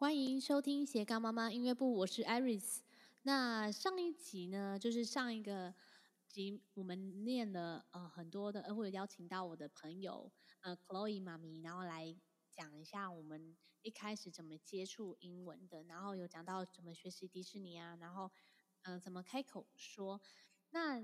欢迎收听斜杠妈妈音乐部，我是 Iris。那上一集呢，就是上一个集我们念了呃很多的，呃，或者邀请到我的朋友呃 Chloe 妈咪，然后来讲一下我们一开始怎么接触英文的，然后有讲到怎么学习迪士尼啊，然后、呃、怎么开口说。那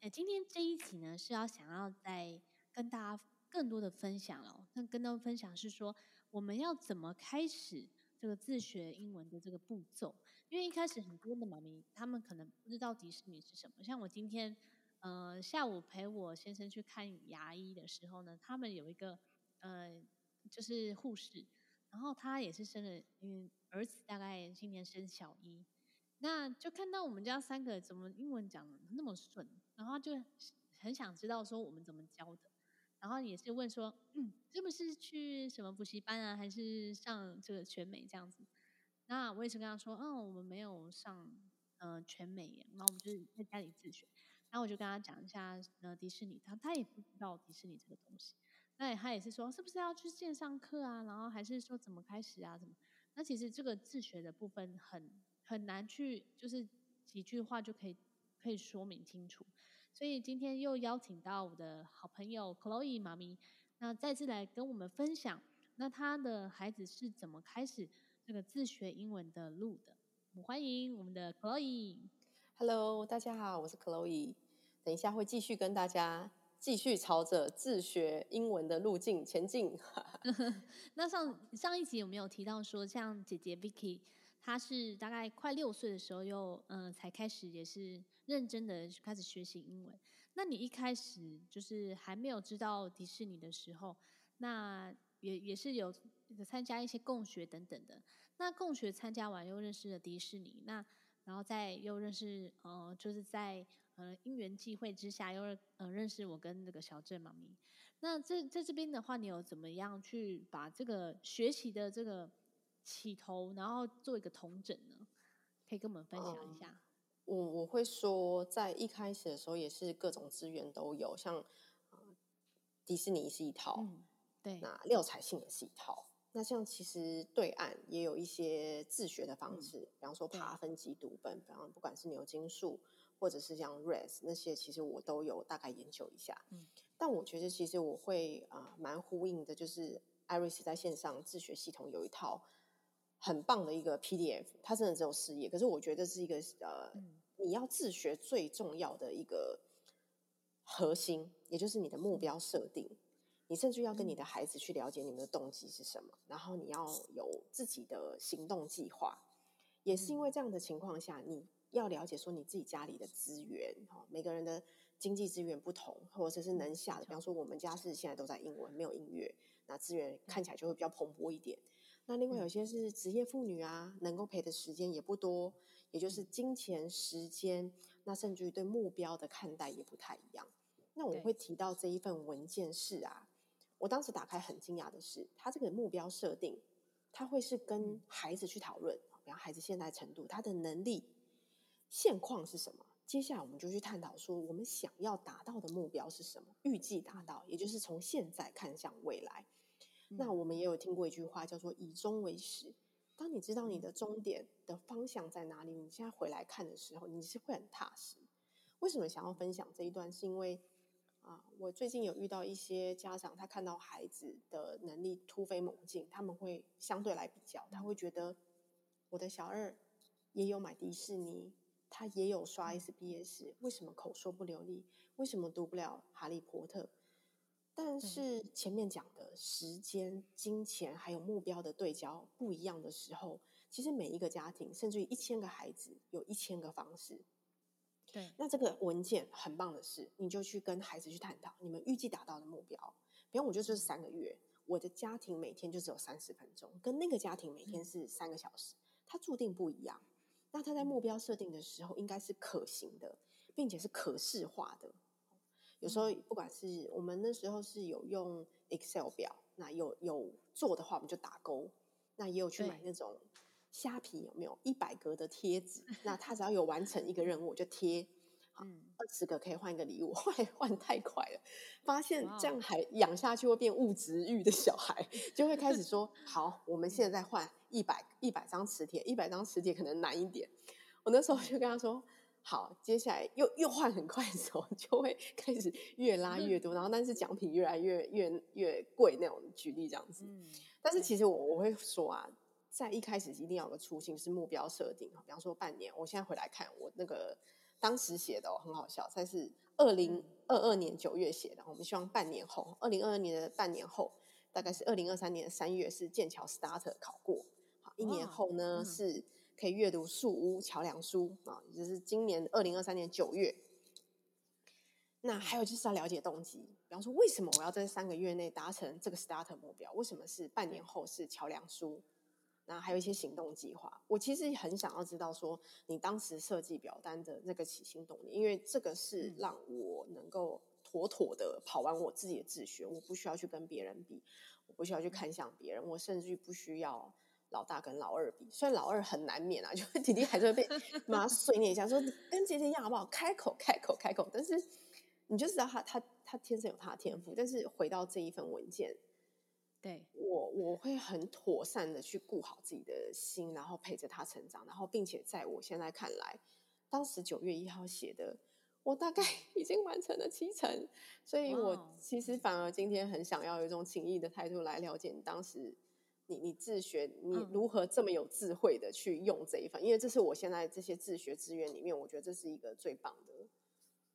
呃今天这一集呢是要想要再跟大家更多的分享了，那跟大家分享是说我们要怎么开始。这个自学英文的这个步骤，因为一开始很多的妈咪他们可能不知道迪士尼是什么。像我今天，呃，下午陪我先生去看牙医的时候呢，他们有一个呃，就是护士，然后他也是生了，因为儿子大概今年升小一，那就看到我们家三个怎么英文讲的那么顺，然后就很想知道说我们怎么教的。然后也是问说，嗯，是不是去什么补习班啊，还是上这个全美这样子？那我也是跟他说，嗯，我们没有上呃全美，然后我们就是在家里自学。然后我就跟他讲一下呃迪士尼，他他也不知道迪士尼这个东西。那他也是说，是不是要去线上课啊？然后还是说怎么开始啊？怎么？那其实这个自学的部分很很难去，就是几句话就可以。可以说明清楚，所以今天又邀请到我的好朋友 Chloe 妈咪，那再次来跟我们分享，那她的孩子是怎么开始这个自学英文的路的。我们欢迎我们的 Chloe。Hello，大家好，我是 Chloe。等一下会继续跟大家继续朝着自学英文的路径前进。那上上一集有没有提到说，像姐姐 Vicky？她是大概快六岁的时候又，又嗯才开始也是认真的开始学习英文。那你一开始就是还没有知道迪士尼的时候，那也也是有参加一些共学等等的。那共学参加完又认识了迪士尼，那然后再又认识呃，就是在呃因缘际会之下又呃认识我跟那个小镇妈咪。那这在这边的话，你有怎么样去把这个学习的这个？起头，然后做一个统整呢，可以跟我们分享一下。嗯、我我会说，在一开始的时候，也是各种资源都有，像、呃、迪士尼是一套，嗯、对，那廖彩信也是一套。那像其实对岸也有一些自学的方式，嗯、比方说爬分级读本，比方不管是牛津树或者是像 Res 那些，其实我都有大概研究一下。嗯，但我觉得其实我会啊、呃，蛮呼应的，就是 Iris 在线上自学系统有一套。很棒的一个 PDF，它真的只有四页，可是我觉得是一个呃，嗯、你要自学最重要的一个核心，也就是你的目标设定。你甚至要跟你的孩子去了解你们的动机是什么，嗯、然后你要有自己的行动计划。也是因为这样的情况下，你要了解说你自己家里的资源，哈，每个人的经济资源不同，或者是能下的。比方说，我们家是现在都在英文，没有音乐，那资源看起来就会比较蓬勃一点。那另外有些是职业妇女啊，能够陪的时间也不多，也就是金钱、时间，那甚至于对目标的看待也不太一样。那我会提到这一份文件是啊，我当时打开很惊讶的是，它这个目标设定，它会是跟孩子去讨论，比方孩子现在程度，他的能力现况是什么？接下来我们就去探讨说，我们想要达到的目标是什么？预计达到，也就是从现在看向未来。那我们也有听过一句话，叫做“以终为始”。当你知道你的终点的方向在哪里，你现在回来看的时候，你是会很踏实。为什么想要分享这一段？是因为啊，我最近有遇到一些家长，他看到孩子的能力突飞猛进，他们会相对来比较，他会觉得我的小二也有买迪士尼，他也有刷 SBS，为什么口说不流利？为什么读不了《哈利波特》？但是前面讲的时间、金钱还有目标的对焦不一样的时候，其实每一个家庭，甚至于一千个孩子，有一千个方式。对，那这个文件很棒的是，你就去跟孩子去探讨你们预计达到的目标。比方，我就就是三个月，我的家庭每天就只有三十分钟，跟那个家庭每天是三个小时，它注定不一样。那他在目标设定的时候，应该是可行的，并且是可视化的。有时候，不管是我们那时候是有用 Excel 表，那有有做的话，我们就打勾。那也有去买那种虾皮，有没有一百格的贴纸？那他只要有完成一个任务，我就贴。嗯，二十个可以换一个礼物，换换太快了。发现这样还养下去会变物质欲的小孩，就会开始说：好，我们现在换一百一百张磁铁，一百张磁铁可能难一点。我那时候就跟他说。好，接下来又又换很快的时候，就会开始越拉越多，然后但是奖品越来越越越贵那种。举例这样子，嗯、但是其实我我会说啊，在一开始一定要有个初心，是目标设定。比方说半年，我现在回来看我那个当时写的哦，很好笑，但是二零二二年九月写的。我们希望半年后，二零二二年的半年后，大概是二零二三年三月是剑桥 Starter 考过。好，一年后呢、嗯、是。可以阅读树屋桥梁书啊，也就是今年二零二三年九月。那还有就是要了解动机，比方说为什么我要在三个月内达成这个 starter 目标？为什么是半年后是桥梁书？那还有一些行动计划。我其实很想要知道说，你当时设计表单的那个起心动念，因为这个是让我能够妥妥的跑完我自己的自学，我不需要去跟别人比，我不需要去看向别人，我甚至于不需要。老大跟老二比，虽然老二很难免啊，就弟弟还是会被 妈碎念一下，说跟姐姐一样好不好？开口开口开口，但是你就知道他他他天生有他的天赋。但是回到这一份文件，对我我会很妥善的去顾好自己的心，然后陪着他成长，然后并且在我现在看来，当时九月一号写的，我大概 已经完成了七成，所以我其实反而今天很想要有一种情谊的态度来了解你当时。你你自学，你如何这么有智慧的去用这一份？嗯、因为这是我现在这些自学资源里面，我觉得这是一个最棒的、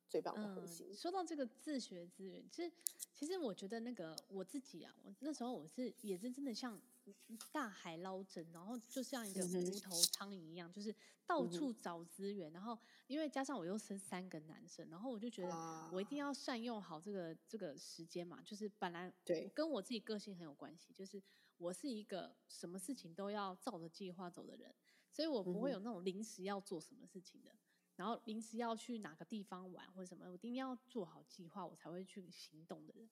最棒的核心。嗯、说到这个自学资源，其实其实我觉得那个我自己啊，我那时候我是也是真的像大海捞针，然后就像一个无头苍蝇一样，嗯、就是到处找资源。嗯、然后因为加上我又生三个男生，然后我就觉得我一定要善用好这个这个时间嘛。就是本来对跟我自己个性很有关系，就是。我是一个什么事情都要照着计划走的人，所以我不会有那种临时要做什么事情的，然后临时要去哪个地方玩或者什么，我一定要做好计划，我才会去行动的人。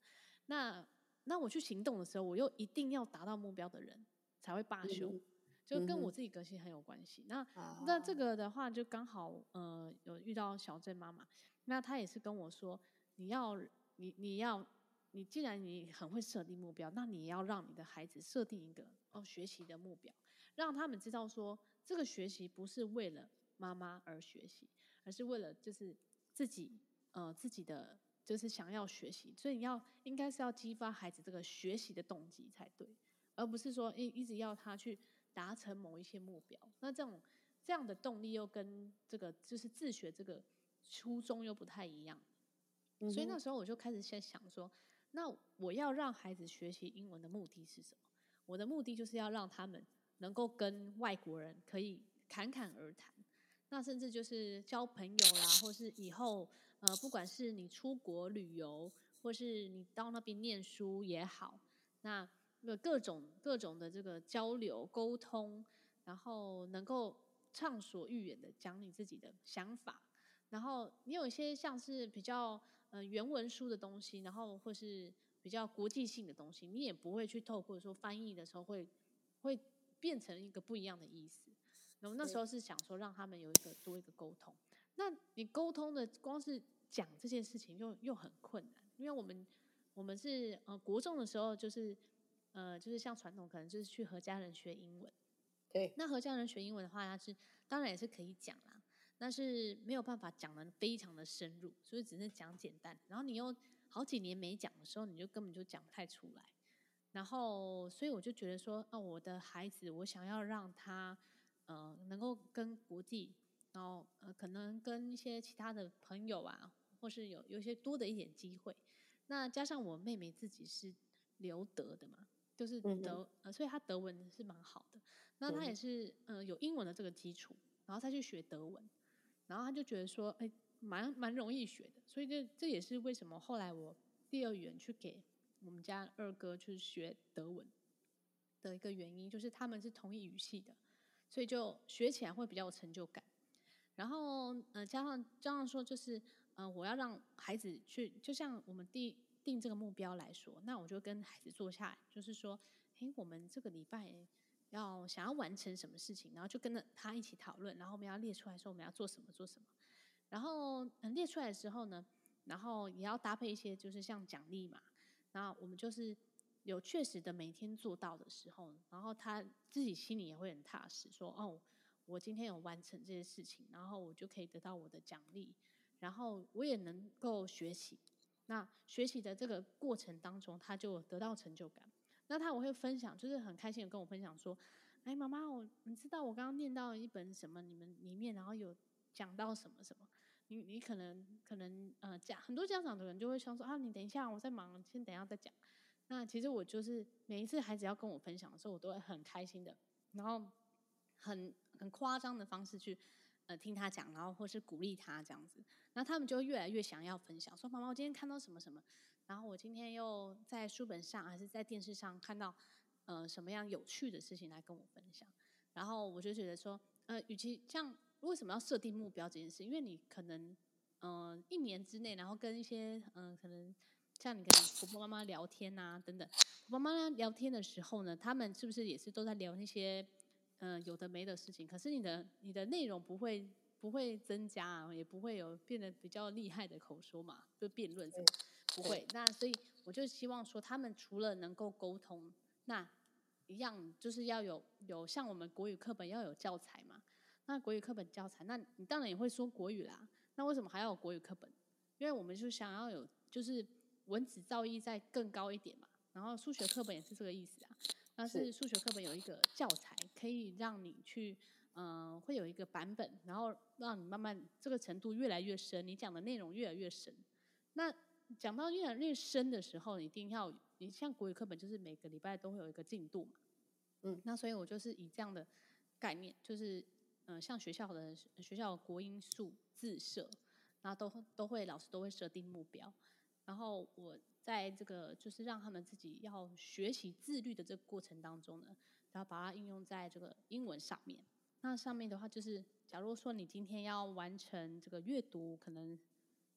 那那我去行动的时候，我又一定要达到目标的人才会罢休，就跟我自己个性很有关系。那那这个的话，就刚好呃有遇到小镇妈妈，那她也是跟我说，你要你你要。你既然你很会设定目标，那你也要让你的孩子设定一个哦学习的目标，让他们知道说这个学习不是为了妈妈而学习，而是为了就是自己呃自己的就是想要学习，所以你要应该是要激发孩子这个学习的动机才对，而不是说一一直要他去达成某一些目标。那这种这样的动力又跟这个就是自学这个初衷又不太一样，嗯。所以那时候我就开始先想说。那我要让孩子学习英文的目的是什么？我的目的就是要让他们能够跟外国人可以侃侃而谈，那甚至就是交朋友啦，或是以后呃，不管是你出国旅游，或是你到那边念书也好，那各种各种的这个交流沟通，然后能够畅所欲言的讲你自己的想法，然后你有一些像是比较。呃，原文书的东西，然后或是比较国际性的东西，你也不会去透过说翻译的时候会会变成一个不一样的意思。然后那时候是想说让他们有一个多一个沟通。那你沟通的光是讲这件事情又又很困难，因为我们我们是呃国中的时候就是呃就是像传统可能就是去和家人学英文。对。那和家人学英文的话，他是当然也是可以讲啦。但是没有办法讲的非常的深入，所以只能讲简单。然后你又好几年没讲的时候，你就根本就讲不太出来。然后，所以我就觉得说，啊，我的孩子，我想要让他，呃，能够跟国际，然后呃，可能跟一些其他的朋友啊，或是有有一些多的一点机会。那加上我妹妹自己是留德的嘛，就是德，嗯、呃，所以她德文是蛮好的。那她也是呃有英文的这个基础，然后再去学德文。然后他就觉得说，哎，蛮蛮容易学的，所以这这也是为什么后来我第二语言去给我们家二哥去学德文的一个原因，就是他们是同一语系的，所以就学起来会比较有成就感。然后，呃，加上加上说，就是，呃，我要让孩子去，就像我们定定这个目标来说，那我就跟孩子坐下来，就是说，哎，我们这个礼拜。要想要完成什么事情，然后就跟着他一起讨论，然后我们要列出来说我们要做什么做什么，然后列出来的时候呢，然后也要搭配一些就是像奖励嘛，那我们就是有确实的每天做到的时候，然后他自己心里也会很踏实，说哦，我今天有完成这些事情，然后我就可以得到我的奖励，然后我也能够学习。那学习的这个过程当中，他就得到成就感。那他我会分享，就是很开心的跟我分享说：“哎，妈妈，我你知道我刚刚念到一本什么？你们里面然后有讲到什么什么？你你可能可能呃讲很多家长的人就会想说啊，你等一下，我在忙，先等一下再讲。那其实我就是每一次孩子要跟我分享的时候，我都会很开心的，然后很很夸张的方式去。”呃，听他讲，然后或是鼓励他这样子，那他们就越来越想要分享，说：“妈妈，我今天看到什么什么，然后我今天又在书本上还是在电视上看到，呃，什么样有趣的事情来跟我分享。”然后我就觉得说，呃，与其像为什么要设定目标这件事，因为你可能，嗯、呃，一年之内，然后跟一些，嗯、呃，可能像你跟婆婆妈妈聊天啊等等，婆婆妈妈聊天的时候呢，他们是不是也是都在聊那些？嗯、呃，有的没的事情，可是你的你的内容不会不会增加啊，也不会有变得比较厉害的口说嘛，就辩论什么不会。那所以我就希望说，他们除了能够沟通，那一样就是要有有像我们国语课本要有教材嘛。那国语课本教材，那你当然也会说国语啦。那为什么还要有国语课本？因为我们就想要有就是文字造诣再更高一点嘛。然后数学课本也是这个意思啊。那是数学课本有一个教材，可以让你去，嗯、呃，会有一个版本，然后让你慢慢这个程度越来越深，你讲的内容越来越深。那讲到越来越深的时候，你一定要，你像国语课本就是每个礼拜都会有一个进度嘛，嗯，那所以我就是以这样的概念，就是，嗯、呃，像学校的学校的国英数自设，然后都都会老师都会设定目标，然后我。在这个就是让他们自己要学习自律的这个过程当中呢，然后把它应用在这个英文上面。那上面的话就是，假如说你今天要完成这个阅读，可能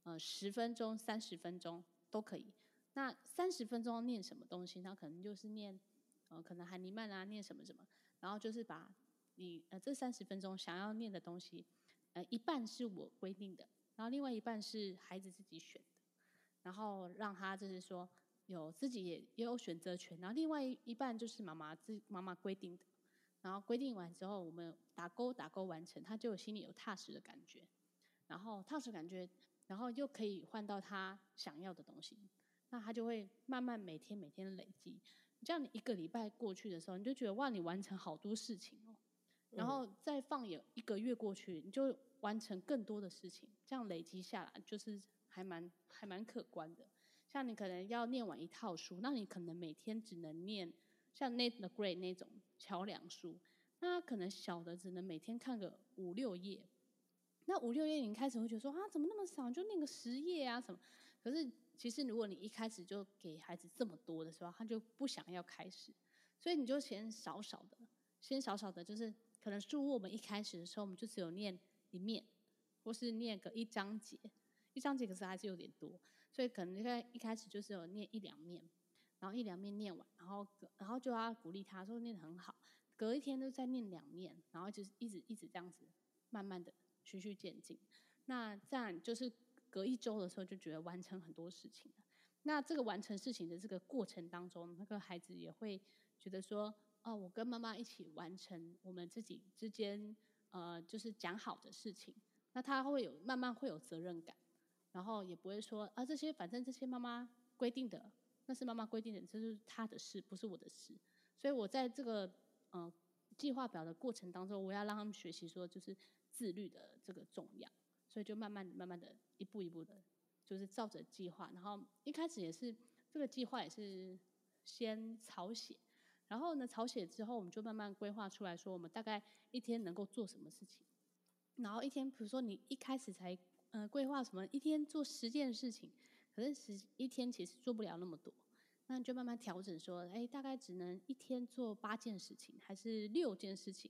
呃十分钟、三十分钟都可以。那三十分钟念什么东西？那可能就是念呃可能海尼曼啊，念什么什么。然后就是把你呃这三十分钟想要念的东西，呃一半是我规定的，然后另外一半是孩子自己选的。然后让他就是说有自己也也有选择权，然后另外一半就是妈妈自妈妈规定的，然后规定完之后我们打勾打勾完成，他就心里有踏实的感觉，然后踏实感觉，然后又可以换到他想要的东西，那他就会慢慢每天每天累积，这样你一个礼拜过去的时候，你就觉得哇，你完成好多事情哦，然后再放有一个月过去，你就完成更多的事情，这样累积下来就是。还蛮还蛮可观的，像你可能要念完一套书，那你可能每天只能念像 Nate the Great 那种桥梁书，那可能小的只能每天看个五六页，那五六页你开始会觉得说啊，怎么那么少？就念个十页啊什么？可是其实如果你一开始就给孩子这么多的时候，他就不想要开始，所以你就先少少的，先少少的，就是可能书我们一开始的时候，我们就只有念一面，或是念个一章节。一章节可是还是有点多，所以可能在一开始就是有念一两面，然后一两面念完，然后然后就要鼓励他说念得很好，隔一天都再念两面，然后就是一直一直这样子，慢慢的循序渐进。那这样就是隔一周的时候就觉得完成很多事情。那这个完成事情的这个过程当中，那个孩子也会觉得说，哦，我跟妈妈一起完成我们自己之间呃就是讲好的事情，那他会有慢慢会有责任感。然后也不会说啊，这些反正这些妈妈规定的，那是妈妈规定的，这是她的事，不是我的事。所以我在这个嗯、呃、计划表的过程当中，我要让他们学习说，就是自律的这个重要。所以就慢慢的、慢慢的、一步一步的，就是照着计划。然后一开始也是这个计划也是先草写，然后呢草写之后，我们就慢慢规划出来说，我们大概一天能够做什么事情。然后一天，比如说你一开始才。呃，规划什么一天做十件事情，可是十一天其实做不了那么多，那就慢慢调整说，哎，大概只能一天做八件事情，还是六件事情，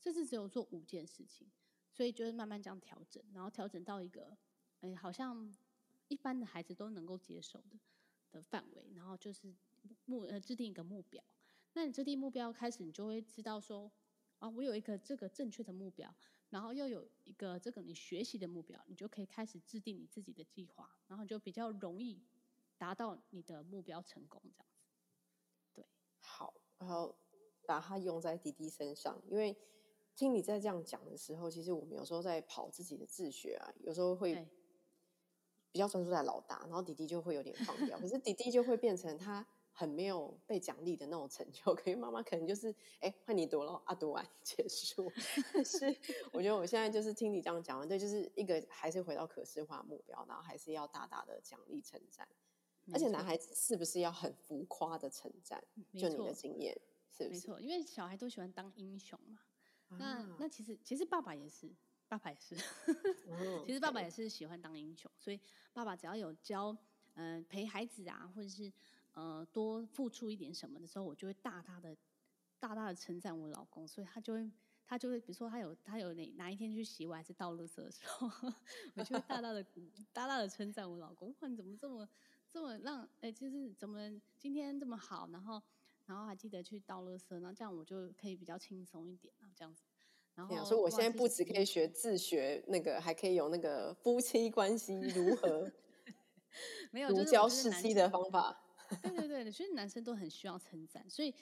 甚至只有做五件事情，所以就是慢慢这样调整，然后调整到一个，哎，好像一般的孩子都能够接受的的范围，然后就是目呃制定一个目标，那你制定目标开始，你就会知道说，啊，我有一个这个正确的目标。然后又有一个这个你学习的目标，你就可以开始制定你自己的计划，然后就比较容易达到你的目标成功这样子。对，好然后把它用在弟弟身上，因为听你在这样讲的时候，其实我们有时候在跑自己的自学啊，有时候会比较专注在老大，然后弟弟就会有点放掉，可是弟弟就会变成他。很没有被奖励的那种成就，可是妈妈可能就是，哎，换你读了啊，读完结束。但是我觉得我现在就是听你这样讲完，对，就是一个还是回到可视化目标，然后还是要大大的奖励称赞，而且男孩子是不是要很浮夸的称赞？就你的经验是不是？没错，因为小孩都喜欢当英雄嘛。啊、那那其实其实爸爸也是，爸爸也是，哦、其实爸爸也是喜欢当英雄，所以爸爸只要有教，嗯、呃，陪孩子啊，或者是。呃，多付出一点什么的时候，我就会大大的、大大的称赞我老公，所以他就会，他就会，比如说他有他有哪哪一天去洗碗还是倒垃圾的时候，我就会大大的、大大的称赞我老公，哇，你怎么这么这么让，哎，就是怎么今天这么好，然后然后还记得去倒垃圾，那这样我就可以比较轻松一点啊，这样子。然后，所以我现在不只可以学自学那个，还可以有那个夫妻关系 如何没有如胶似漆的方法。对对对，所以男生都很需要称赞，所以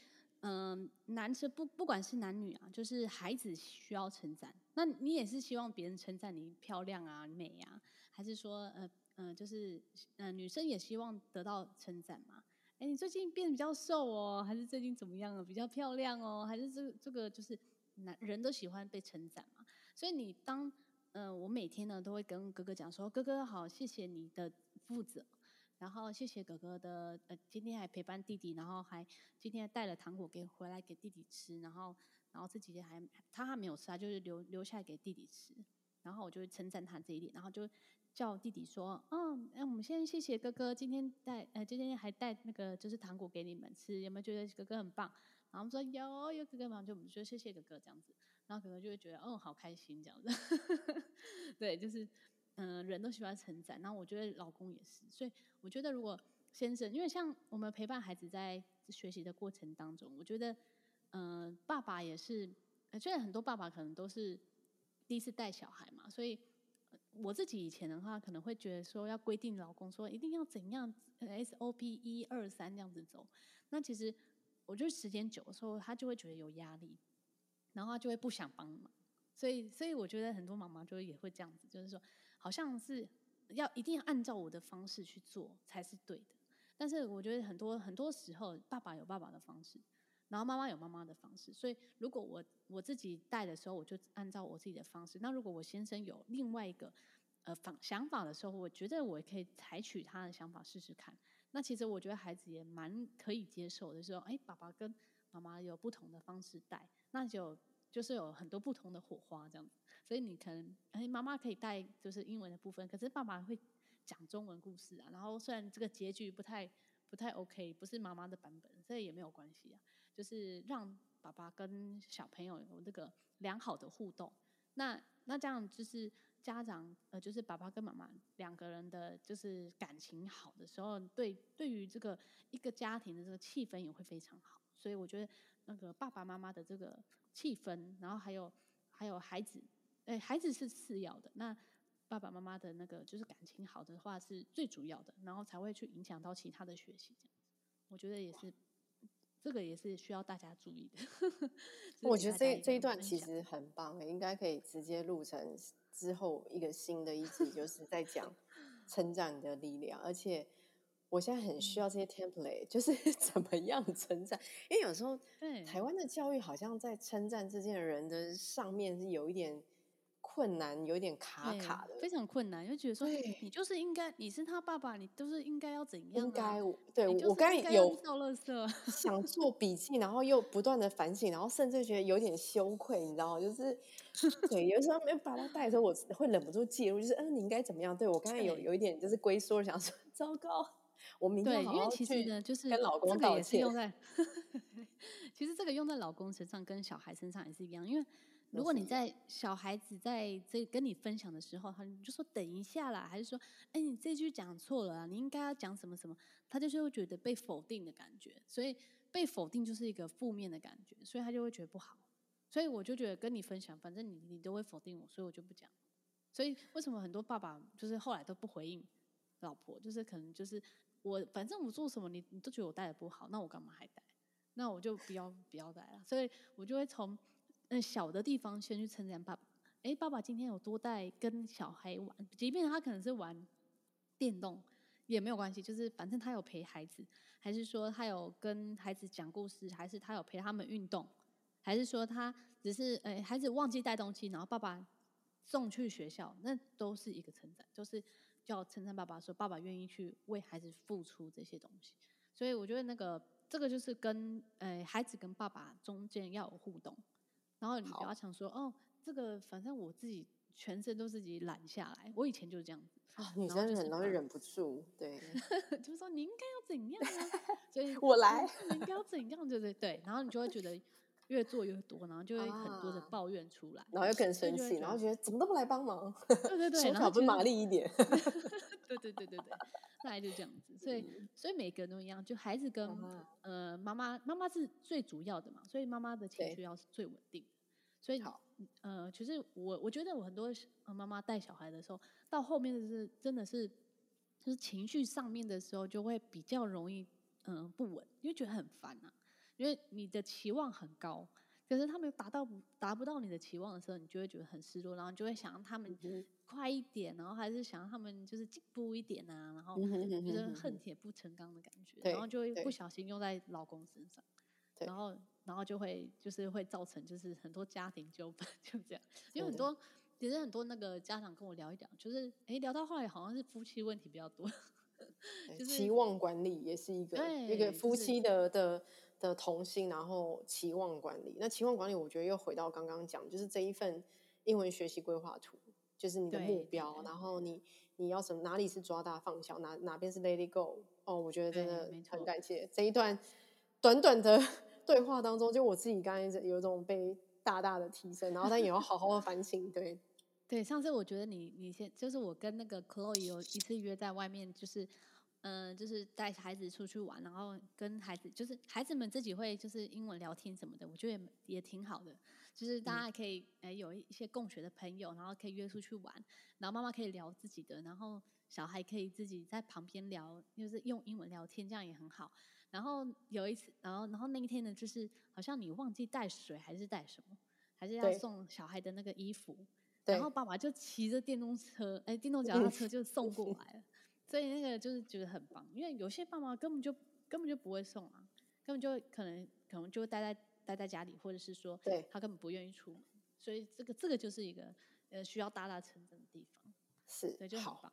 嗯、呃，男生不不管是男女啊，就是孩子需要称赞，那你也是希望别人称赞你漂亮啊、美啊，还是说呃嗯、呃，就是呃女生也希望得到称赞嘛？哎，你最近变得比较瘦哦，还是最近怎么样啊？比较漂亮哦，还是这这个就是男人都喜欢被称赞嘛？所以你当呃我每天呢都会跟哥哥讲说，哥哥好，谢谢你的负责。然后谢谢哥哥的，呃，今天还陪伴弟弟，然后还今天带了糖果给回来给弟弟吃，然后然后这几天还他还没有吃，他就是留留下来给弟弟吃，然后我就会称赞他这一点，然后就叫弟弟说，嗯，那我们先谢谢哥哥今天带，呃，今天还带那个就是糖果给你们吃，有没有觉得哥哥很棒？然后我们说有有哥哥。嘛，就我们就谢谢哥哥。这样子，然后哥哥就会觉得，嗯，好开心。这样子，对，就是。嗯，人都喜欢成长，然后我觉得老公也是，所以我觉得如果先生，因为像我们陪伴孩子在学习的过程当中，我觉得，嗯，爸爸也是，虽然很多爸爸可能都是第一次带小孩嘛，所以我自己以前的话可能会觉得说要规定老公说一定要怎样 SOP 一二三这样子走，那其实我觉得时间久的时候他就会觉得有压力，然后他就会不想帮忙，所以所以我觉得很多妈妈就也会这样子，就是说。好像是要一定要按照我的方式去做才是对的，但是我觉得很多很多时候，爸爸有爸爸的方式，然后妈妈有妈妈的方式，所以如果我我自己带的时候，我就按照我自己的方式。那如果我先生有另外一个呃方想法的时候，我觉得我可以采取他的想法试试看。那其实我觉得孩子也蛮可以接受的，说哎，爸爸跟妈妈有不同的方式带，那就就是有很多不同的火花这样子。所以你可能，哎，妈妈可以带就是英文的部分，可是爸爸会讲中文故事啊。然后虽然这个结局不太不太 OK，不是妈妈的版本，这也没有关系啊。就是让爸爸跟小朋友有这个良好的互动。那那这样就是家长呃，就是爸爸跟妈妈两个人的就是感情好的时候，对对于这个一个家庭的这个气氛也会非常好。所以我觉得那个爸爸妈妈的这个气氛，然后还有还有孩子。哎，孩子是次要的，那爸爸妈妈的那个就是感情好的话是最主要的，然后才会去影响到其他的学习。这样，我觉得也是，这个也是需要大家注意的。我觉得这这一段其实很棒，应该可以直接录成之后一个新的一集，就是在讲 称赞的力量，而且。我现在很需要这些 template，就是 怎么样称赞？因为有时候，台湾的教育好像在称赞这件人的上面是有一点困难，有一点卡卡的，非常困难。就觉得说，你就是应该，你是他爸爸，你都是应该要怎样、啊？应该，对我刚才有想做笔记，然后又不断的反省，然后甚至觉得有点羞愧，你知道吗？就是对，有时候没有把他带的时候，我会忍不住介入，就是嗯，你应该怎么样？对我刚才有有一点就是龟缩，想说糟糕。我明天好好去跟老公道歉。其实这个用在老公身上跟小孩身上也是一样，因为如果你在小孩子在这跟你分享的时候，他就说等一下啦，还是说，哎，你这句讲错了啊，你应该要讲什么什么，他就是会觉得被否定的感觉，所以被否定就是一个负面的感觉，所以他就会觉得不好。所以我就觉得跟你分享，反正你你都会否定我，所以我就不讲。所以为什么很多爸爸就是后来都不回应老婆，就是可能就是。我反正我做什么，你你都觉得我带的不好，那我干嘛还带？那我就不要不要带了。所以我就会从嗯小的地方先去称赞爸爸。哎，爸爸今天有多带跟小孩玩，即便他可能是玩电动也没有关系，就是反正他有陪孩子，还是说他有跟孩子讲故事，还是他有陪他们运动，还是说他只是哎孩子忘记带东西，然后爸爸送去学校，那都是一个称赞，就是叫称赞爸爸说爸爸愿意去为孩子付出这些东西。所以我觉得那个这个就是跟诶孩子跟爸爸中间要有互动，然后你不要想说哦。这个反正我自己全身都自己揽下来，我以前就是这样子。啊、女生很容易忍不住，对，就是说你应该要怎样啊？所以我来，你应该要怎样？对对对，然后你就会觉得越做越多，然后就会很多的抱怨出来，啊、然后又更生气，然后觉得怎么都不来帮忙？对对对，手不麻利一点。对对对对对，大概就这样子。所以所以每个人都一样，就孩子跟呃妈妈，妈妈是最主要的嘛，所以妈妈的情绪要是最稳定。所以好。呃，其实我我觉得我很多妈妈带小孩的时候，到后面的是真的是，就是情绪上面的时候就会比较容易嗯、呃、不稳，因为觉得很烦啊，因为你的期望很高，可是他们达到达不到你的期望的时候，你就会觉得很失落，然后就会想让他们快一点，然后还是想让他们就是进步一点啊，然后就是恨铁不成钢的感觉，然后就会不小心用在老公身上，然后。然后就会就是会造成就是很多家庭纠纷，就这样。因为很多其实很多那个家长跟我聊一聊，就是哎聊到后来好像是夫妻问题比较多，就是期望管理也是一个一个夫妻的的的童心，然后期望管理。那期望管理，我觉得又回到刚刚讲，就是这一份英文学习规划图，就是你的目标，然后你你要什么，哪里是抓大放小，哪哪边是 let it go。哦，我觉得真的很感谢这一段短短的。对话当中，就我自己刚才有一种被大大的提升，然后但也要好好的反省。对，对，上次我觉得你你先就是我跟那个 Chloe 有一次约在外面，就是嗯、呃，就是带孩子出去玩，然后跟孩子就是孩子们自己会就是英文聊天什么的，我觉得也也挺好的，就是大家可以哎有一些共学的朋友，然后可以约出去玩，然后妈妈可以聊自己的，然后小孩可以自己在旁边聊，就是用英文聊天，这样也很好。然后有一次，然后然后那一天呢，就是好像你忘记带水还是带什么，还是要送小孩的那个衣服，然后爸爸就骑着电动车，哎，电动脚踏车。就送过 来了，所以那个就是觉得很棒，因为有些爸妈根本就根本就不会送啊，根本就可能可能就待在待在家里，或者是说对他根本不愿意出门，所以这个这个就是一个呃需要大大成长的地方，是，对，就很棒。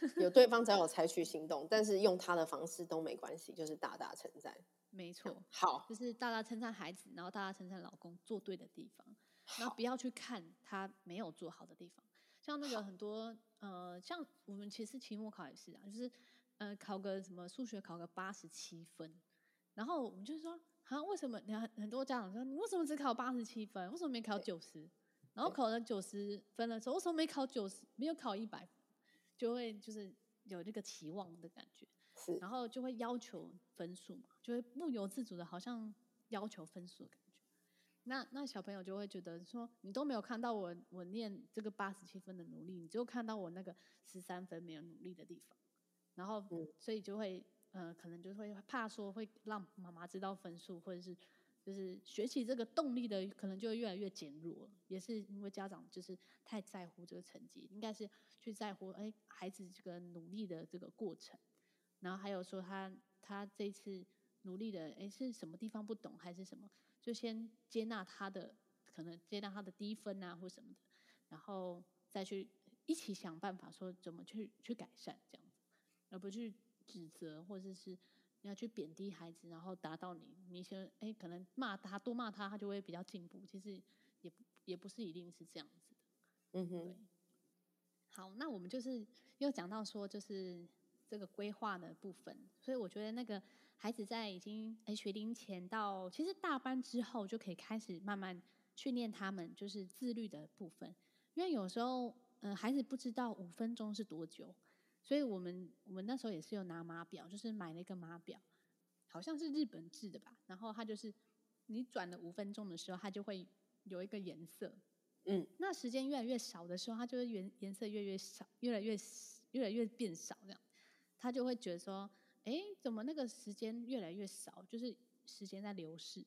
有对方只要有采取行动，但是用他的方式都没关系，就是大大称赞。没错，好，就是大大称赞孩子，然后大大称赞老公做对的地方，然后不要去看他没有做好的地方。像那个很多呃，像我们其实期末考也是啊，就是呃考个什么数学考个八十七分，然后我们就是说，好像为什么你看很多家长说，你为什么只考八十七分，为什么没考九十？然后考了九十分的时候，为什么没考九十，没有考一百？就会就是有这个期望的感觉，是，然后就会要求分数嘛，就会不由自主的，好像要求分数的感觉。那那小朋友就会觉得说，你都没有看到我我念这个八十七分的努力，你只有看到我那个十三分没有努力的地方。然后，所以就会呃，可能就会怕说会让妈妈知道分数，或者是。就是学习这个动力的可能就会越来越减弱，也是因为家长就是太在乎这个成绩，应该是去在乎哎孩子这个努力的这个过程，然后还有说他他这次努力的哎是什么地方不懂还是什么，就先接纳他的可能接纳他的低分啊或什么的，然后再去一起想办法说怎么去去改善这样子，而不去指责或者是。你要去贬低孩子，然后达到你，你先哎，可能骂他，多骂他，他就会比较进步。其实也也不是一定是这样子的。嗯哼。对。好，那我们就是又讲到说，就是这个规划的部分。所以我觉得那个孩子在已经哎学龄前到其实大班之后，就可以开始慢慢训练他们就是自律的部分。因为有时候嗯、呃，孩子不知道五分钟是多久。所以我们我们那时候也是有拿码表，就是买了一个码表，好像是日本制的吧。然后它就是你转了五分钟的时候，它就会有一个颜色。嗯，那时间越来越少的时候，它就会颜颜色越来越少，越来越越来越变少这样。他就会觉得说，哎，怎么那个时间越来越少？就是时间在流逝。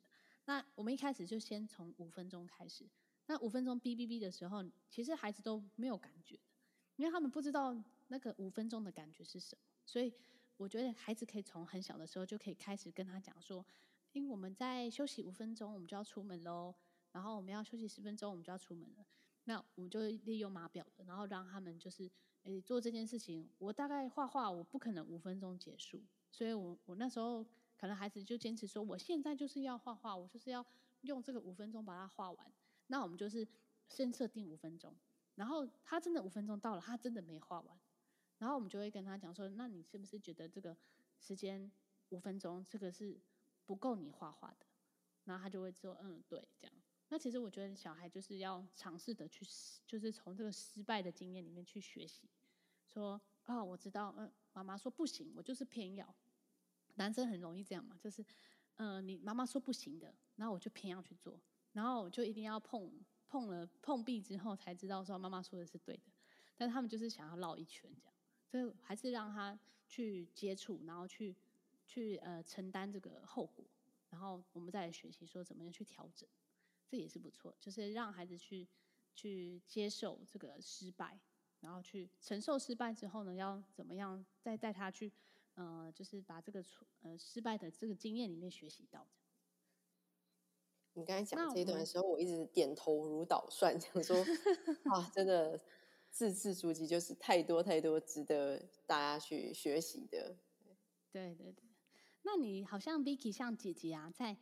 那我们一开始就先从五分钟开始。那五分钟哔哔哔的时候，其实孩子都没有感觉，因为他们不知道那个五分钟的感觉是什么。所以我觉得孩子可以从很小的时候就可以开始跟他讲说，因为我们在休息五分钟，我们就要出门喽。然后我们要休息十分钟，我们就要出门了。那我们就利用码表的，然后让他们就是诶做这件事情。我大概画画，我不可能五分钟结束，所以我我那时候可能孩子就坚持说，我现在就是要画画，我就是要用这个五分钟把它画完。那我们就是先设定五分钟，然后他真的五分钟到了，他真的没画完，然后我们就会跟他讲说，那你是不是觉得这个时间五分钟这个是不够你画画的？然后他就会说，嗯，对，这样。那其实我觉得小孩就是要尝试的去，就是从这个失败的经验里面去学习，说啊、我知道，嗯，妈妈说不行，我就是偏要。男生很容易这样嘛，就是，嗯、你妈妈说不行的，然后我就偏要去做，然后我就一定要碰碰了碰壁之后才知道说妈妈说的是对的，但他们就是想要绕一圈这样，所以还是让他去接触，然后去去呃承担这个后果，然后我们再来学习说怎么样去调整。这也是不错，就是让孩子去去接受这个失败，然后去承受失败之后呢，要怎么样再带他去，呃，就是把这个呃失败的这个经验里面学习到。你刚才讲这一段的时候，我一直点头如捣蒜，想说 啊，真的字字珠玑，就是太多太多值得大家去学习的。对对对，那你好像 Vicky 像姐姐啊，在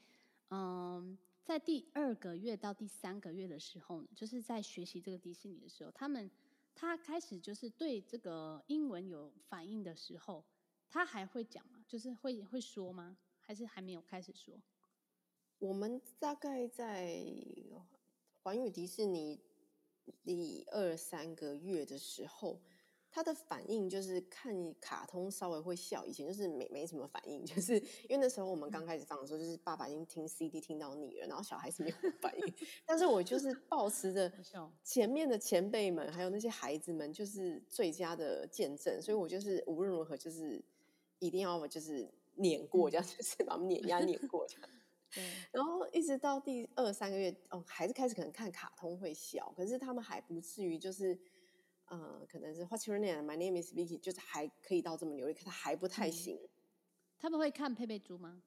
嗯。在第二个月到第三个月的时候呢，就是在学习这个迪士尼的时候，他们他开始就是对这个英文有反应的时候，他还会讲吗？就是会会说吗？还是还没有开始说？我们大概在环宇迪士尼第二三个月的时候。他的反应就是看卡通稍微会笑，以前就是没没什么反应，就是因为那时候我们刚开始放的时候，就是爸爸已经听 CD 听到腻了，然后小孩子没有反应。但是我就是 抱持着前面的前辈们，还有那些孩子们，就是最佳的见证，所以我就是无论如何就是一定要就是碾过这样，就是把他们碾压碾过这样。对。然后一直到第二三个月，哦，孩子开始可能看卡通会笑，可是他们还不至于就是。呃，可能是 What's your name? My name is Vicky，就是还可以到这么流利，可他还不太行。嗯、他们会看佩佩猪吗？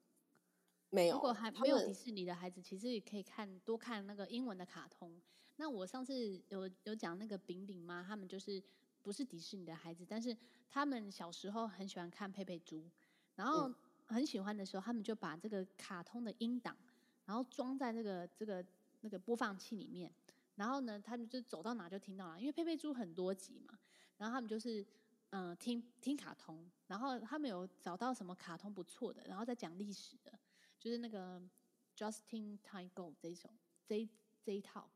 没有。如果还没有迪士尼的孩子，其实也可以看多看那个英文的卡通。那我上次有有讲那个饼饼妈？他们就是不是迪士尼的孩子，但是他们小时候很喜欢看佩佩猪，然后很喜欢的时候，他们就把这个卡通的音档，然后装在那个这个那个播放器里面。然后呢，他们就走到哪就听到了，因为佩佩猪很多集嘛。然后他们就是，嗯、听听卡通。然后他们有找到什么卡通不错的，然后再讲历史的，就是那个 Just-in Time Go 这一首，这这一套，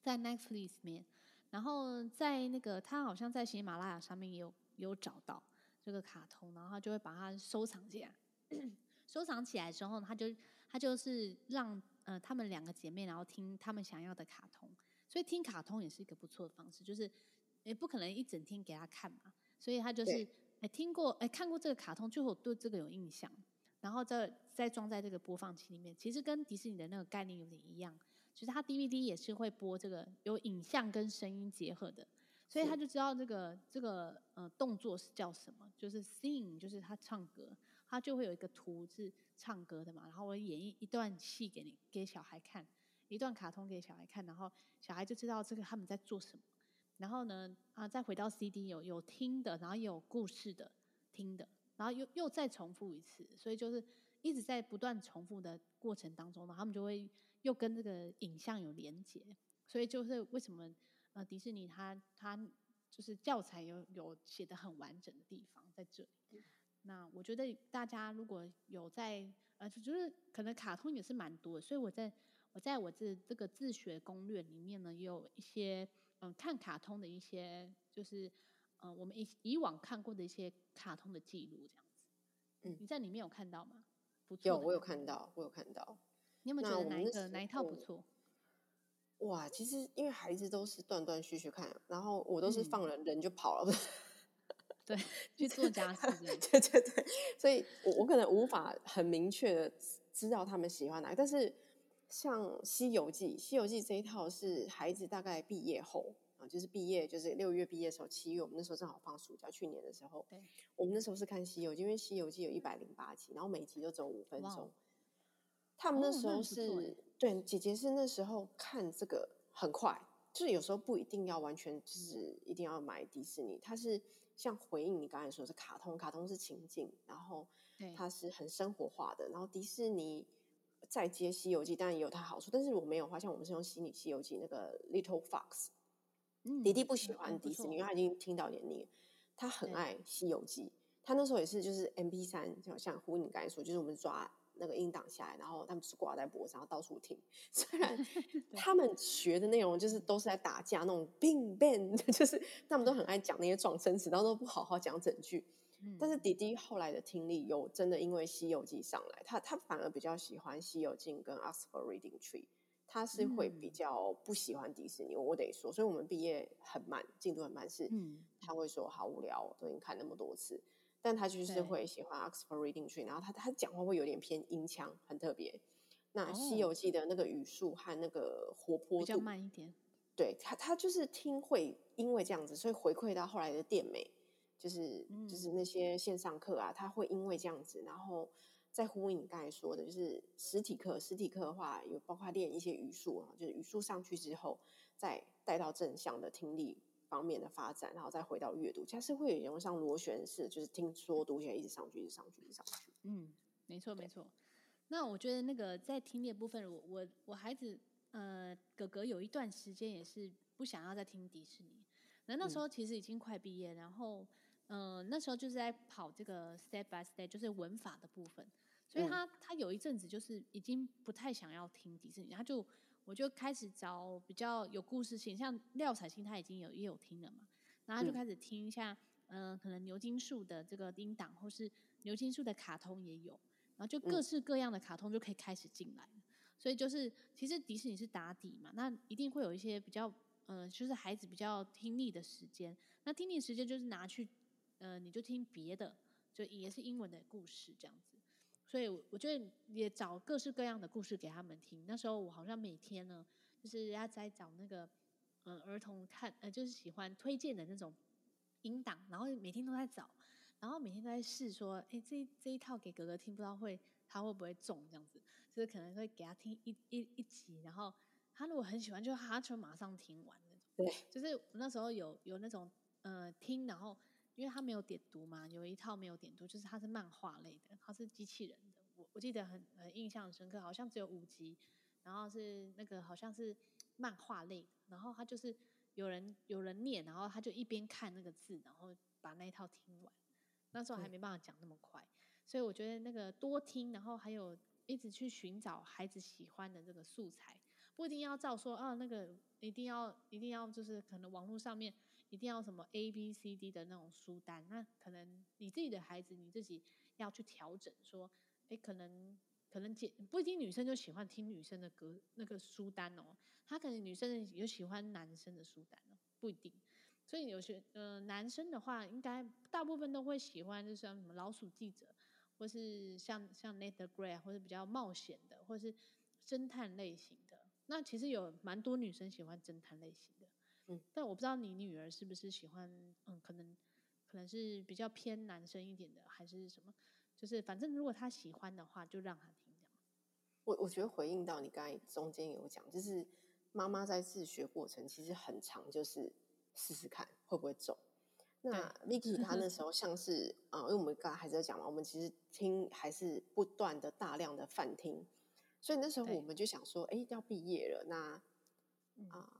在 Netflix 里面。然后在那个他好像在喜马拉雅上面也有有找到这个卡通，然后他就会把它收藏起来。收藏起来之后，他就他就是让。呃，他们两个姐妹，然后听他们想要的卡通，所以听卡通也是一个不错的方式。就是也不可能一整天给他看嘛，所以他就是哎听过哎看过这个卡通，最后对这个有印象，然后再再装在这个播放器里面。其实跟迪士尼的那个概念有点一样，其实他 DVD 也是会播这个有影像跟声音结合的，所以他就知道这个这个呃动作是叫什么，就是 sing，就是他唱歌。他就会有一个图是唱歌的嘛，然后我演绎一段戏给你给小孩看，一段卡通给小孩看，然后小孩就知道这个他们在做什么。然后呢，啊，再回到 CD 有有听的，然后有故事的听的，然后又又再重复一次，所以就是一直在不断重复的过程当中呢，他们就会又跟这个影像有连接。所以就是为什么呃迪士尼它它就是教材有有写的很完整的地方在这里。那我觉得大家如果有在呃，就是可能卡通也是蛮多的，所以我在我在我这这个自学攻略里面呢，也有一些嗯、呃、看卡通的一些，就是嗯、呃、我们以以往看过的一些卡通的记录这样子。嗯，你在里面有看到吗？不错，有，我有看到，我有看到。你有没有觉得哪一个哪一套不错？哇，其实因为孩子都是断断续续看，然后我都是放人、嗯、人就跑了。对，去做家事。对对对，所以我我可能无法很明确的知道他们喜欢哪个。但是像《西游记》，《西游记》这一套是孩子大概毕业后啊，就是毕业，就是六月毕业的时候，七月我们那时候正好放暑假，去年的时候，对，我们那时候是看《西游记》，因为《西游记》有一百零八集，然后每集都只有五分钟。他们那时候是、哦、对姐姐是那时候看这个很快，就是有时候不一定要完全就是一定要买迪士尼，它是像回应你刚才说的是卡通，卡通是情境，然后它是很生活化的，然后迪士尼再接《西游记》当然也有它好处，但是我没有话，像我们是用《西西游记》那个 Little Fox，嗯，弟弟不喜欢迪士尼，因为他已经听到有点腻，他很爱《西游记》，他那时候也是就是 M P 三就好像胡你刚才说，就是我们抓。那个音档下来，然后他们是挂在脖子上，然后到处听。虽然 他们学的内容就是都是在打架那种，bing bang，就是他们都很爱讲那些撞声词，然后都不好好讲整句。嗯、但是弟弟后来的听力有真的因为《西游记》上来，他他反而比较喜欢《西游记》跟《Oxford Reading Tree》，他是会比较不喜欢迪士尼。嗯、我得说，所以我们毕业很慢，进度很慢，是他会说好无聊，都已经看那么多次。但他就是会喜欢 Oxford Reading Tree，然后他他讲话会有点偏音腔，很特别。那《西游记》的那个语速和那个活泼度比较慢一点。对他，他就是听会因为这样子，所以回馈到后来的电美，就是、嗯、就是那些线上课啊，他会因为这样子，然后再呼应你刚才说的，就是实体课，实体课的话有包括练一些语速啊，就是语速上去之后，再带到正向的听力。方面的发展，然后再回到阅读，它是会有像螺旋式，就是听说读写一直上去，一直上去，一直上去。嗯，没错没错。那我觉得那个在听力的部分，我我我孩子呃哥哥有一段时间也是不想要再听迪士尼，那那时候其实已经快毕业，然后呃那时候就是在跑这个 step by step，就是文法的部分，所以他、嗯、他有一阵子就是已经不太想要听迪士尼，他就。我就开始找比较有故事性，像廖彩星他已经有也有听了嘛，然后他就开始听一下，嗯、呃，可能牛津树的这个音档，或是牛津树的卡通也有，然后就各式各样的卡通就可以开始进来，嗯、所以就是其实迪士尼是打底嘛，那一定会有一些比较，呃，就是孩子比较听力的时间，那听力时间就是拿去，呃，你就听别的，就也是英文的故事这样子。所以我觉得也找各式各样的故事给他们听。那时候我好像每天呢，就是要在找那个嗯儿童看呃就是喜欢推荐的那种音档，然后每天都在找，然后每天都在试说，哎，这这一套给哥哥听，不知道会他会不会中这样子，就是可能会给他听一一一集，然后他如果很喜欢，就他就马上听完那种。对，就是我那时候有有那种呃听，然后。因为他没有点读嘛，有一套没有点读，就是他是漫画类的，他是机器人的。我我记得很很印象很深刻，好像只有五集，然后是那个好像是漫画类，然后他就是有人有人念，然后他就一边看那个字，然后把那一套听完。那时候还没办法讲那么快，嗯、所以我觉得那个多听，然后还有一直去寻找孩子喜欢的这个素材，不一定要照说啊，那个一定要一定要就是可能网络上面。一定要什么 A B C D 的那种书单，那可能你自己的孩子你自己要去调整，说，哎，可能可能姐不一定女生就喜欢听女生的歌那个书单哦，她可能女生有喜欢男生的书单哦，不一定。所以有些呃男生的话，应该大部分都会喜欢，就像什么老鼠记者，或是像像 Nate the Great，或是比较冒险的，或是侦探类型的。那其实有蛮多女生喜欢侦探类型。嗯，但我不知道你女儿是不是喜欢，嗯，可能可能是比较偏男生一点的，还是什么？就是反正如果她喜欢的话，就让她听这样。我我觉得回应到你刚才中间有讲，就是妈妈在自学过程其实很长，就是试试看会不会走。那 Vicky 她那 时候像是啊、嗯，因为我们刚才还在讲嘛，我们其实听还是不断的大量的泛听，所以那时候我们就想说，哎，要毕业了，那啊。嗯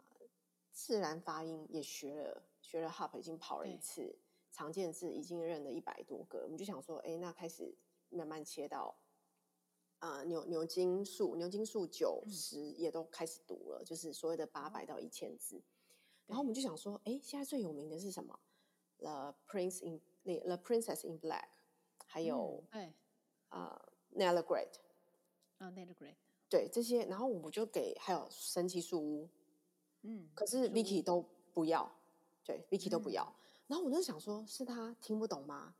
自然发音也学了，学了 Hop 已经跑了一次，常见字已经认了一百多个。我们就想说，哎，那开始慢慢切到，啊、呃，牛牛津树，牛津树九十也都开始读了，嗯、就是所谓的八百到一千字。然后我们就想说，哎，现在最有名的是什么？The Prince in The Princess in Black，还有哎啊 Nella Great，啊 Nella Great，对这些，然后我们就给还有神奇树屋。嗯，可是 Vicky 都不要，对，Vicky 都不要。嗯、然后我就想说，是他听不懂吗？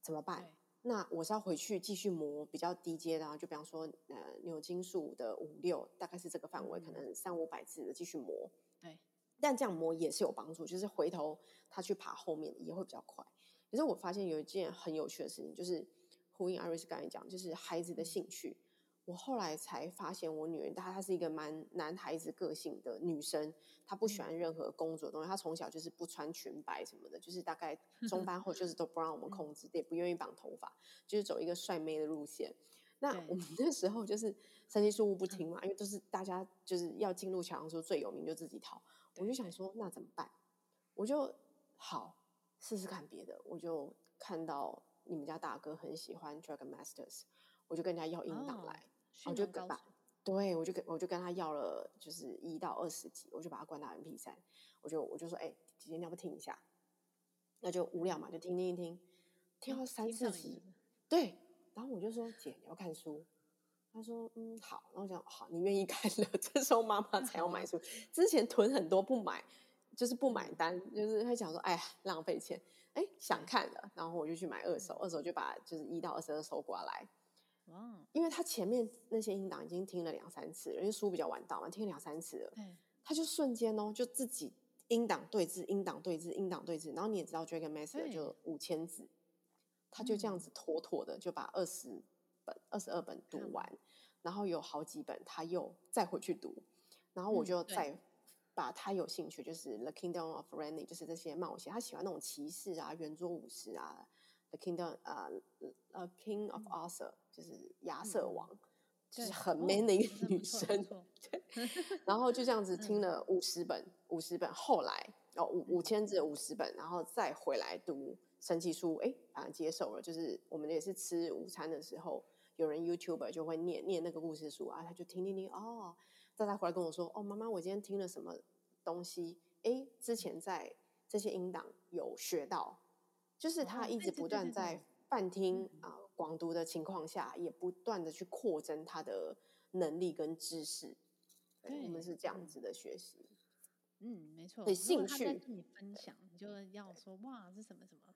怎么办？那我是要回去继续磨比较低阶的，啊，就比方说呃牛津树的五六，大概是这个范围，嗯、可能三五百字的继续磨。对，但这样磨也是有帮助，就是回头他去爬后面也会比较快。可是我发现有一件很有趣的事情，就是呼应 Iris 刚才讲，就是孩子的兴趣。嗯我后来才发现，我女儿她她是一个蛮男孩子个性的女生，她不喜欢任何工作的东西。她从小就是不穿裙摆什么的，就是大概 中班后就是都不让我们控制，也不愿意绑头发，就是走一个帅妹的路线。那我们那时候就是三七树不听嘛，因为都是大家就是要进入强说最有名就自己逃。我就想说那怎么办？我就好试试看别的。我就看到你们家大哥很喜欢 Dragon Masters，我就跟人家要音档来。Oh. 我就跟把，对，我就跟我就跟他要了，就是一到二十集，我就把它关到 M P 三我就我就说，哎、欸，姐姐你要不听一下？那就无聊嘛，就听听一听，听到三四集，对，然后我就说，姐你要看书？他说，嗯，好，然后我讲，好，你愿意看了，这时候妈妈才要买书，之前囤很多不买，就是不买单，就是会讲说，哎呀，浪费钱，哎，想看了，然后我就去买二手，二手就把就是一到二十二收过来。因为他前面那些音档已经听了两三次，因为书比较晚到嘛，听了两三次了，他就瞬间哦，就自己音档对字，音档对字，音档对字，然后你也知道，Dragon Master 就五千字，他就这样子妥妥的就把二十本、二十二本读完，然后有好几本他又再回去读，然后我就再把他有兴趣，就是 The Kingdom of Rennie，就是这些冒险，他喜欢那种骑士啊、圆桌武士啊。The Kingdom 啊、uh, 呃，King of Arthur、嗯、就是亚瑟王，嗯、就是很 man 的一个女生。对、然后就这样子听了五十本，五、嗯、十本，后来哦五五千字五十本，然后再回来读神奇书，哎，反正接受了。就是我们也是吃午餐的时候，有人 YouTuber 就会念念那个故事书啊，他就听听听哦，再他回来跟我说，哦，妈妈，我今天听了什么东西？哎，之前在这些音档有学到。就是他一直不断在泛听啊广读的情况下，也不断的去扩增他的能力跟知识。对，我们是这样子的学习。嗯，没错。对，兴趣他在跟你分享，你就要说哇，是什么什么，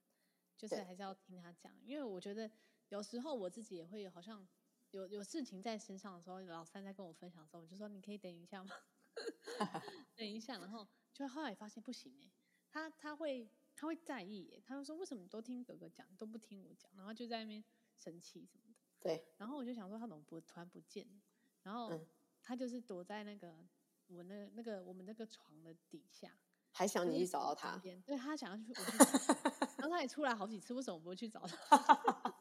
就是还是要听他讲。因为我觉得有时候我自己也会好像有有事情在身上的时候，老三在跟我分享的时候，我就说你可以等一下吗？等一下，然后就后来发现不行哎，他他会。他会在意耶，他就说：“为什么你都听哥哥讲，都不听我讲？”然后就在那边生气什么的。对。然后我就想说，他怎么不突然不见了？然后他就是躲在那个我那那个我们那个床的底下，还想你去找到他。对，他想要去，我去找他。然后他也出来好几次，为什么不会去找他？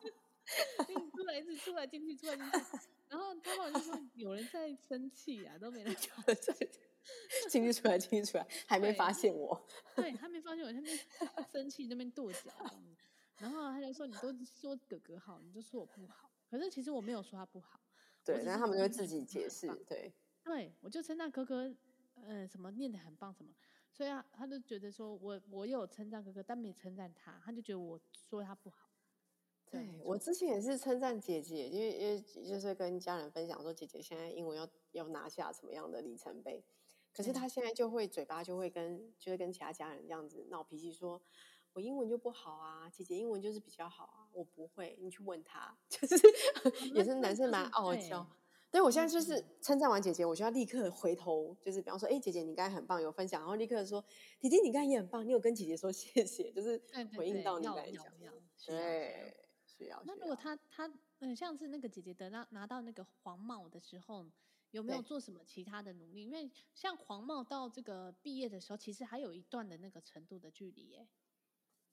出来一次，出来进去，出来进去。然后他好像就说有人在生气啊，都没人叫他进去。进去出来，进去出来，还没发现我。对，他没发现我，他那边生气，那边跺脚。然后他就说：“你都说哥哥好，你就说我不好。”可是其实我没有说他不好。对，然后他们就会自己解释。对，对我就称赞哥哥，呃，什么念的很棒，什么，所以啊，他就觉得说我我有称赞哥哥，但没称赞他，他就觉得我说他不好。对，我之前也是称赞姐姐，因为因为就是跟家人分享说，姐姐现在英文要要拿下什么样的里程碑。可是他现在就会嘴巴就会跟就是跟其他家人这样子闹脾气，说我英文就不好啊，姐姐英文就是比较好啊，我不会，你去问他，就是也是男生蛮傲娇。对，我现在就是称赞完姐姐，我就要立刻回头，就是比方说，哎，姐姐你刚才很棒，有分享，然后立刻说，姐姐你刚才也很棒，你有跟姐姐说谢谢，就是回应到你刚才讲的。对，需要。那如果他他嗯，像是那个姐姐得到拿到那个黄帽的时候。有没有做什么其他的努力？因为像黄帽到这个毕业的时候，其实还有一段的那个程度的距离耶。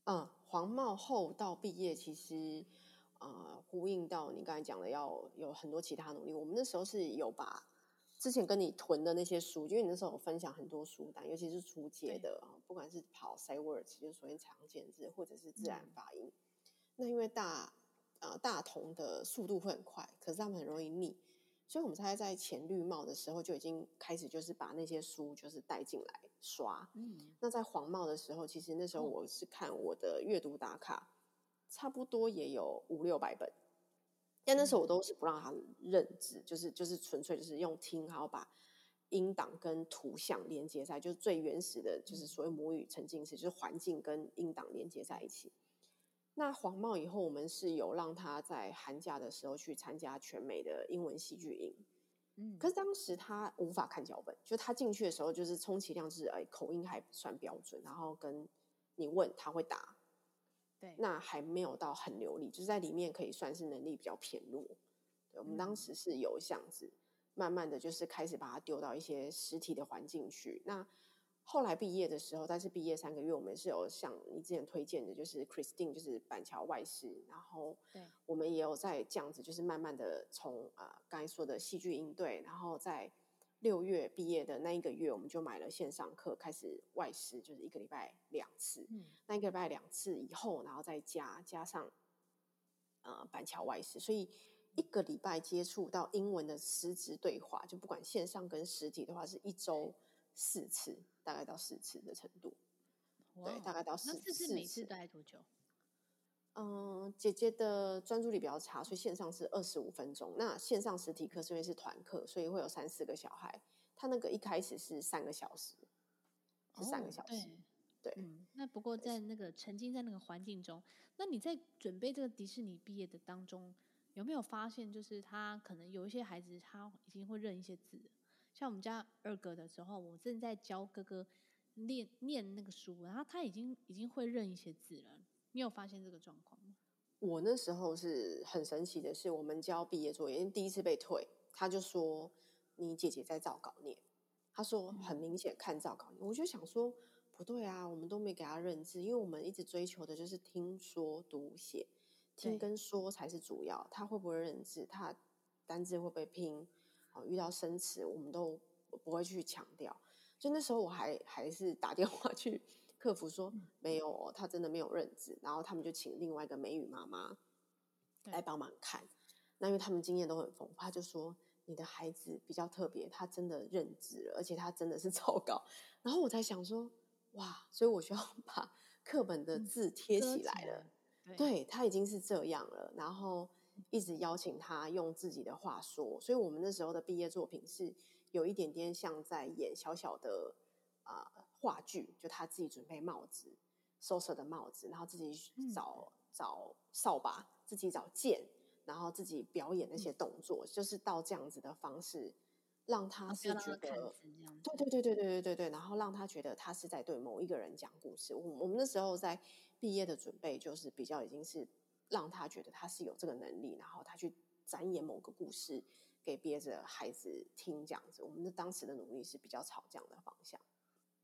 嗯，黄帽后到毕业，其实呃呼应到你刚才讲的，要有很多其他努力。我们那时候是有把之前跟你囤的那些书，因为你那时候有分享很多书单，尤其是初阶的，不管是跑 Sight Words，就是所谓常见字，或者是自然发音。嗯、那因为大呃大同的速度会很快，可是他们很容易腻。所以，我们才在前绿帽的时候就已经开始，就是把那些书就是带进来刷。嗯，那在黄帽的时候，其实那时候我是看我的阅读打卡，差不多也有五六百本。但那时候我都是不让他认字，就是就是纯粹就是用听，然后把音档跟图像连接在，就是最原始的，就是所谓母语沉浸式，就是环境跟音档连接在一起。那黄帽以后，我们是有让他在寒假的时候去参加全美的英文戏剧营。嗯，可是当时他无法看脚本，就他进去的时候，就是充其量是哎口音还算标准，然后跟你问他会答，对，那还没有到很流利，就是在里面可以算是能力比较偏弱。对，我们当时是有这样子，慢慢的就是开始把他丢到一些实体的环境去。那后来毕业的时候，但是毕业三个月，我们是有像你之前推荐的，就是 Christine，就是板桥外事，然后我们也有在这样子，就是慢慢的从啊刚才说的戏剧应对，然后在六月毕业的那一个月，我们就买了线上课，开始外师，就是一个礼拜两次，嗯，那一个礼拜两次以后，然后再加加上呃板桥外事，所以一个礼拜接触到英文的实质对话，就不管线上跟实体的话，是一周四次。大概到四次的程度，对，大概到四次。那四次每次大概多久？嗯，姐姐的专注力比较差，所以线上是二十五分钟。那线上实体课是因为是团课，所以会有三四个小孩。他那个一开始是三个小时，是三个小时。哦、对，对、嗯。那不过在那个沉浸在那个环境中，那你在准备这个迪士尼毕业的当中，有没有发现，就是他可能有一些孩子他已经会认一些字？像我们家二哥的时候，我正在教哥哥念念那个书，然后他已经已经会认一些字了。你有发现这个状况吗？我那时候是很神奇的是，我们交毕业作业，因为第一次被退，他就说你姐姐在照稿念。他说很明显看照稿念，我就想说不对啊，我们都没给他认字，因为我们一直追求的就是听说读写，听跟说才是主要。他会不会认字？他单字会不会拼？遇到生词，我们都不会去强调。所以那时候，我还还是打电话去客服说、嗯、没有，哦他真的没有认字。然后他们就请另外一个美语妈妈来帮忙看。那因为他们经验都很丰富，他就说你的孩子比较特别，他真的认字了，而且他真的是照稿。然后我才想说，哇，所以我需要 把课本的字贴起来了。嗯、对，对他已经是这样了。然后。一直邀请他用自己的话说，所以我们那时候的毕业作品是有一点点像在演小小的啊、呃、话剧，就他自己准备帽子，Sosa 的帽子，然后自己找、嗯、找扫把，自己找剑，然后自己表演那些动作，嗯、就是到这样子的方式，让他是觉得，对对对对对对对对，然后让他觉得他是在对某一个人讲故事。我我们那时候在毕业的准备，就是比较已经是。让他觉得他是有这个能力，然后他去展演某个故事给别的孩子听，这样子。我们的当时的努力是比较朝这样的方向。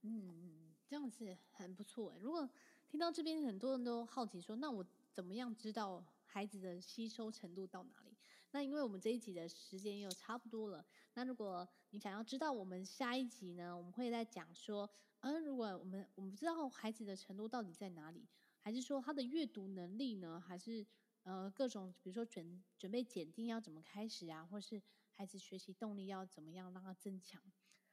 嗯，这样子很不错。如果听到这边很多人都好奇说，那我怎么样知道孩子的吸收程度到哪里？那因为我们这一集的时间又差不多了，那如果你想要知道我们下一集呢，我们会再讲说，嗯，如果我们我们不知道孩子的程度到底在哪里。还是说他的阅读能力呢？还是呃各种，比如说准准备检定要怎么开始啊？或是孩子学习动力要怎么样让他增强？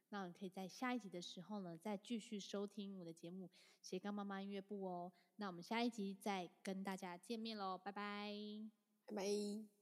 那可以在下一集的时候呢，再继续收听我的节目《斜杠妈妈音乐部》哦。那我们下一集再跟大家见面喽，拜拜，拜拜。